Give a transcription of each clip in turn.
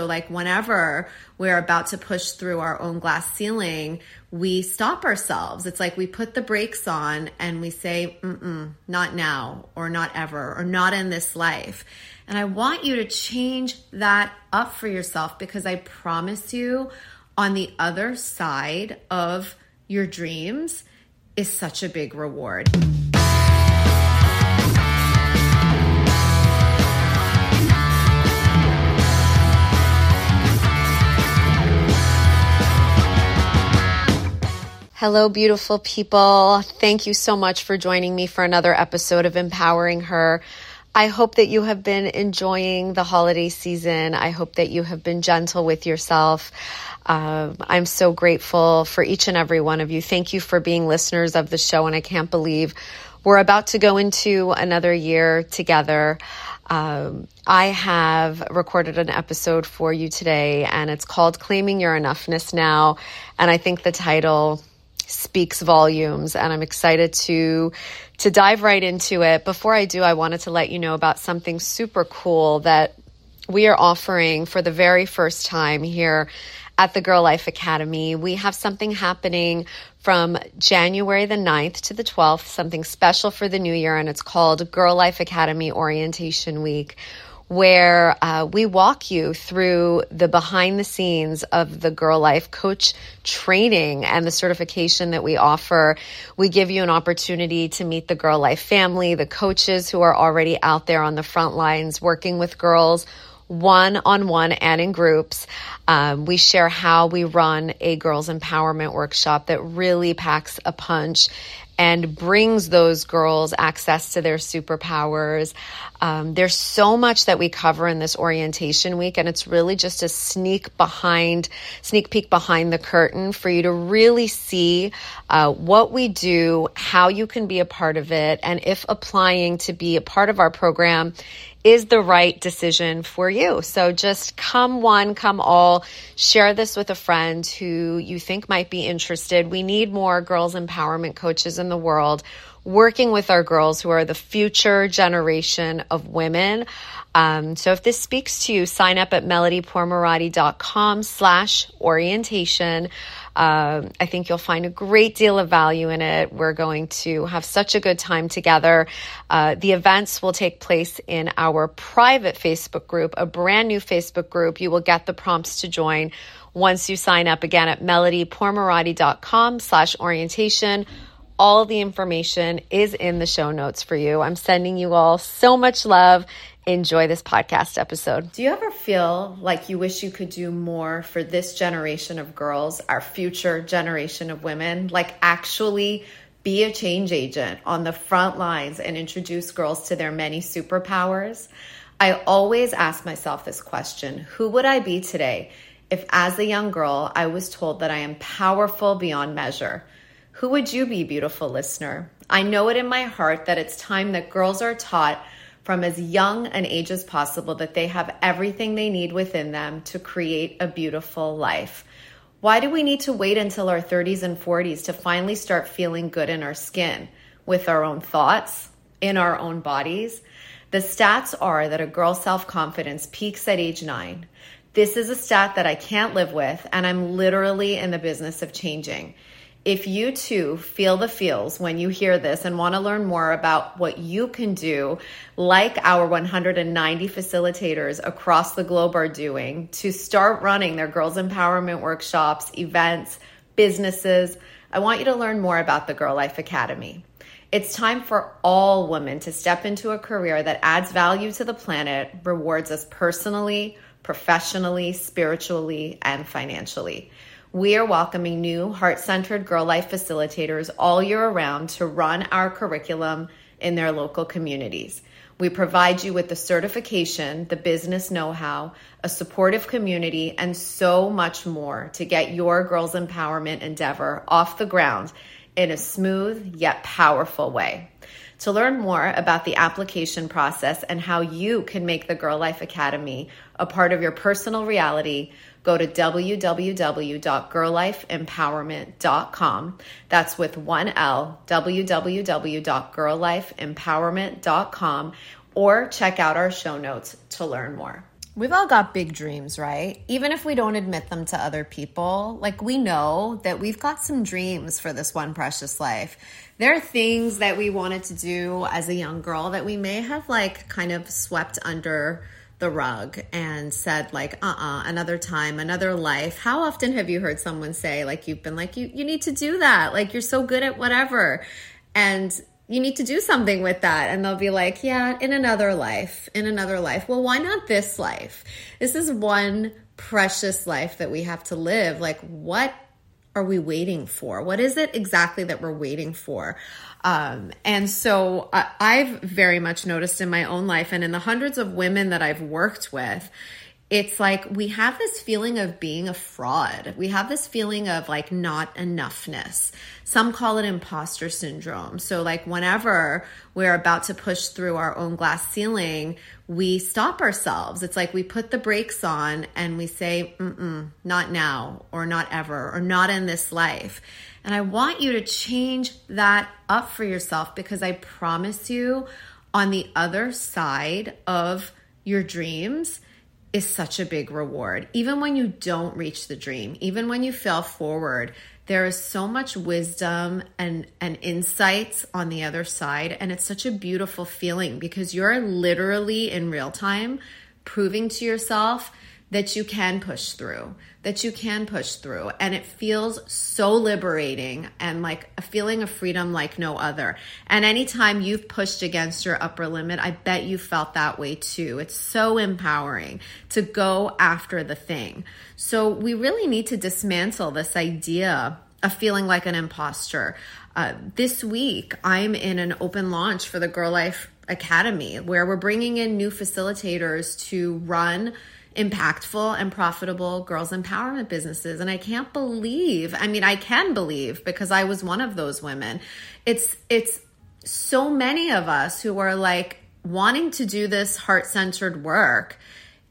So, like, whenever we're about to push through our own glass ceiling, we stop ourselves. It's like we put the brakes on and we say, Mm-mm, not now, or not ever, or not in this life. And I want you to change that up for yourself because I promise you, on the other side of your dreams is such a big reward. Hello, beautiful people. Thank you so much for joining me for another episode of Empowering Her. I hope that you have been enjoying the holiday season. I hope that you have been gentle with yourself. Um, I'm so grateful for each and every one of you. Thank you for being listeners of the show, and I can't believe we're about to go into another year together. Um, I have recorded an episode for you today, and it's called Claiming Your Enoughness Now. And I think the title speaks volumes and I'm excited to to dive right into it. Before I do, I wanted to let you know about something super cool that we are offering for the very first time here at the Girl Life Academy. We have something happening from January the 9th to the 12th, something special for the new year, and it's called Girl Life Academy Orientation Week where uh, we walk you through the behind the scenes of the Girl Life Coach training and the certification that we offer. We give you an opportunity to meet the Girl Life family, the coaches who are already out there on the front lines working with girls one on one and in groups. Um, we share how we run a girls empowerment workshop that really packs a punch and brings those girls access to their superpowers. Um, there's so much that we cover in this orientation week, and it's really just a sneak behind, sneak peek behind the curtain for you to really see uh, what we do, how you can be a part of it, and if applying to be a part of our program is the right decision for you. So just come one, come all, share this with a friend who you think might be interested. We need more girls empowerment coaches in the world working with our girls who are the future generation of women. Um, so if this speaks to you, sign up at melodypourmoradi.com slash orientation. Uh, I think you'll find a great deal of value in it. We're going to have such a good time together. Uh, the events will take place in our private Facebook group, a brand new Facebook group. You will get the prompts to join once you sign up again at melodypourmoradi.com slash orientation. All the information is in the show notes for you. I'm sending you all so much love enjoy this podcast episode. Do you ever feel like you wish you could do more for this generation of girls, our future generation of women? Like, actually be a change agent on the front lines and introduce girls to their many superpowers? I always ask myself this question Who would I be today if, as a young girl, I was told that I am powerful beyond measure? Who would you be, beautiful listener? I know it in my heart that it's time that girls are taught from as young an age as possible that they have everything they need within them to create a beautiful life. Why do we need to wait until our 30s and 40s to finally start feeling good in our skin with our own thoughts, in our own bodies? The stats are that a girl's self confidence peaks at age nine. This is a stat that I can't live with, and I'm literally in the business of changing. If you too feel the feels when you hear this and want to learn more about what you can do, like our 190 facilitators across the globe are doing, to start running their girls' empowerment workshops, events, businesses, I want you to learn more about the Girl Life Academy. It's time for all women to step into a career that adds value to the planet, rewards us personally, professionally, spiritually, and financially. We are welcoming new heart centered girl life facilitators all year around to run our curriculum in their local communities. We provide you with the certification, the business know how, a supportive community, and so much more to get your girls' empowerment endeavor off the ground in a smooth yet powerful way. To learn more about the application process and how you can make the Girl Life Academy a part of your personal reality, go to www.girllifeempowerment.com. That's with one L, www.girllifeempowerment.com, or check out our show notes to learn more. We've all got big dreams, right? Even if we don't admit them to other people, like we know that we've got some dreams for this one precious life. There are things that we wanted to do as a young girl that we may have like kind of swept under the rug and said like uh-uh another time another life how often have you heard someone say like you've been like you you need to do that like you're so good at whatever and you need to do something with that. And they'll be like, yeah, in another life, in another life. Well, why not this life? This is one precious life that we have to live. Like, what are we waiting for? What is it exactly that we're waiting for? Um, and so I, I've very much noticed in my own life and in the hundreds of women that I've worked with, it's like we have this feeling of being a fraud. We have this feeling of like not enoughness. Some call it imposter syndrome. So, like, whenever we're about to push through our own glass ceiling, we stop ourselves. It's like we put the brakes on and we say, Mm-mm, not now, or not ever, or not in this life. And I want you to change that up for yourself because I promise you, on the other side of your dreams, is such a big reward. Even when you don't reach the dream, even when you fail forward, there is so much wisdom and and insights on the other side and it's such a beautiful feeling because you're literally in real time proving to yourself that you can push through, that you can push through. And it feels so liberating and like a feeling of freedom like no other. And anytime you've pushed against your upper limit, I bet you felt that way too. It's so empowering to go after the thing. So we really need to dismantle this idea of feeling like an imposter. Uh, this week, I'm in an open launch for the Girl Life Academy where we're bringing in new facilitators to run impactful and profitable girls empowerment businesses. And I can't believe I mean I can believe because I was one of those women. It's it's so many of us who are like wanting to do this heart-centered work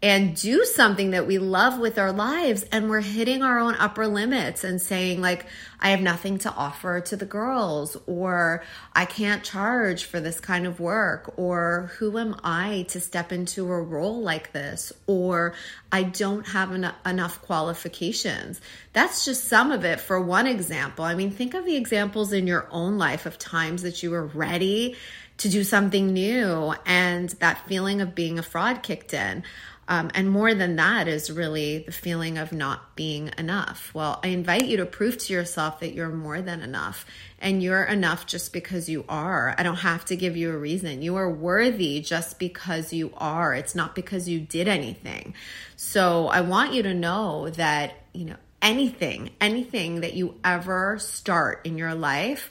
and do something that we love with our lives and we're hitting our own upper limits and saying like I have nothing to offer to the girls or I can't charge for this kind of work or who am I to step into a role like this or I don't have en- enough qualifications. That's just some of it for one example. I mean think of the examples in your own life of times that you were ready to do something new and that feeling of being a fraud kicked in. Um, and more than that is really the feeling of not being enough. Well, I invite you to prove to yourself that you're more than enough and you're enough just because you are. I don't have to give you a reason. You are worthy just because you are. It's not because you did anything. So I want you to know that, you know, anything, anything that you ever start in your life,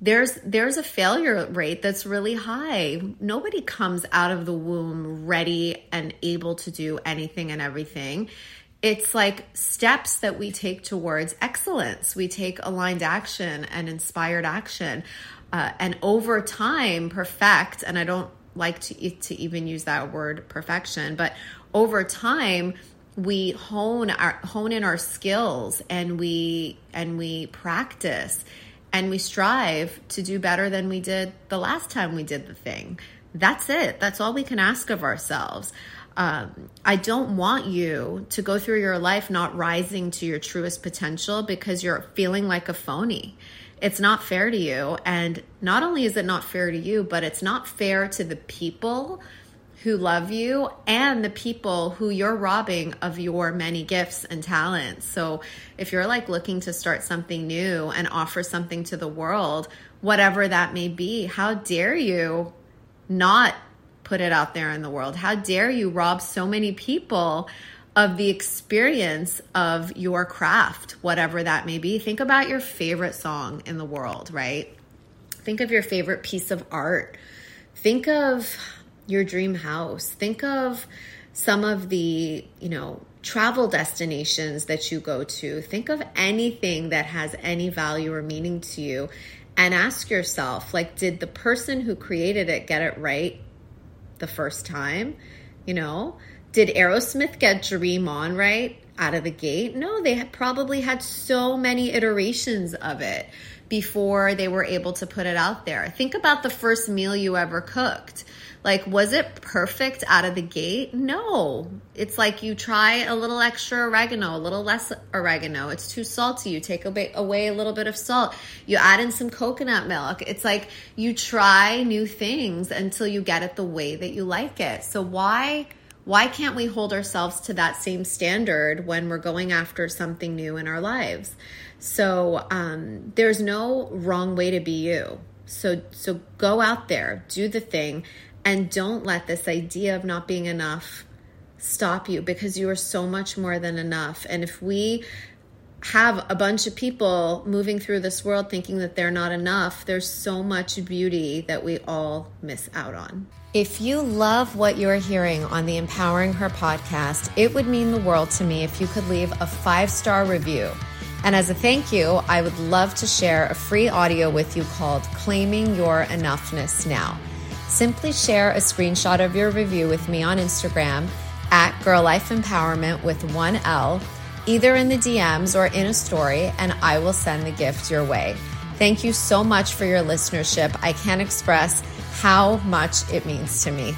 there's there's a failure rate that's really high. Nobody comes out of the womb ready and able to do anything and everything. It's like steps that we take towards excellence. We take aligned action and inspired action, uh, and over time, perfect. And I don't like to to even use that word perfection, but over time, we hone our hone in our skills and we and we practice and we strive to do better than we did the last time we did the thing. That's it. That's all we can ask of ourselves. Um, I don't want you to go through your life not rising to your truest potential because you're feeling like a phony. It's not fair to you. And not only is it not fair to you, but it's not fair to the people who love you and the people who you're robbing of your many gifts and talents. So if you're like looking to start something new and offer something to the world, whatever that may be, how dare you not put it out there in the world? How dare you rob so many people of the experience of your craft, whatever that may be? Think about your favorite song in the world, right? Think of your favorite piece of art. Think of your dream house. Think of some of the, you know, travel destinations that you go to. Think of anything that has any value or meaning to you and ask yourself, like, did the person who created it get it right the first time? You know, did Aerosmith get Dream On right out of the gate? No, they probably had so many iterations of it. before they were able to put it out there. Think about the first meal you ever cooked. Like, was it perfect out of the gate? No. It's like you try a little extra oregano, a little less oregano. It's too salty. You take away a little bit of salt. You add in some coconut milk. It's like you try new things until you get it the way that you like it. So, why? Why can't we hold ourselves to that same standard when we're going after something new in our lives? So um, there's no wrong way to be you. So so go out there, do the thing, and don't let this idea of not being enough stop you because you are so much more than enough. And if we have a bunch of people moving through this world thinking that they're not enough, there's so much beauty that we all miss out on. If you love what you're hearing on the Empowering Her podcast, it would mean the world to me if you could leave a five star review. And as a thank you, I would love to share a free audio with you called Claiming Your Enoughness Now. Simply share a screenshot of your review with me on Instagram at Girl Life Empowerment with one L, either in the DMs or in a story, and I will send the gift your way. Thank you so much for your listenership. I can't express how much it means to me.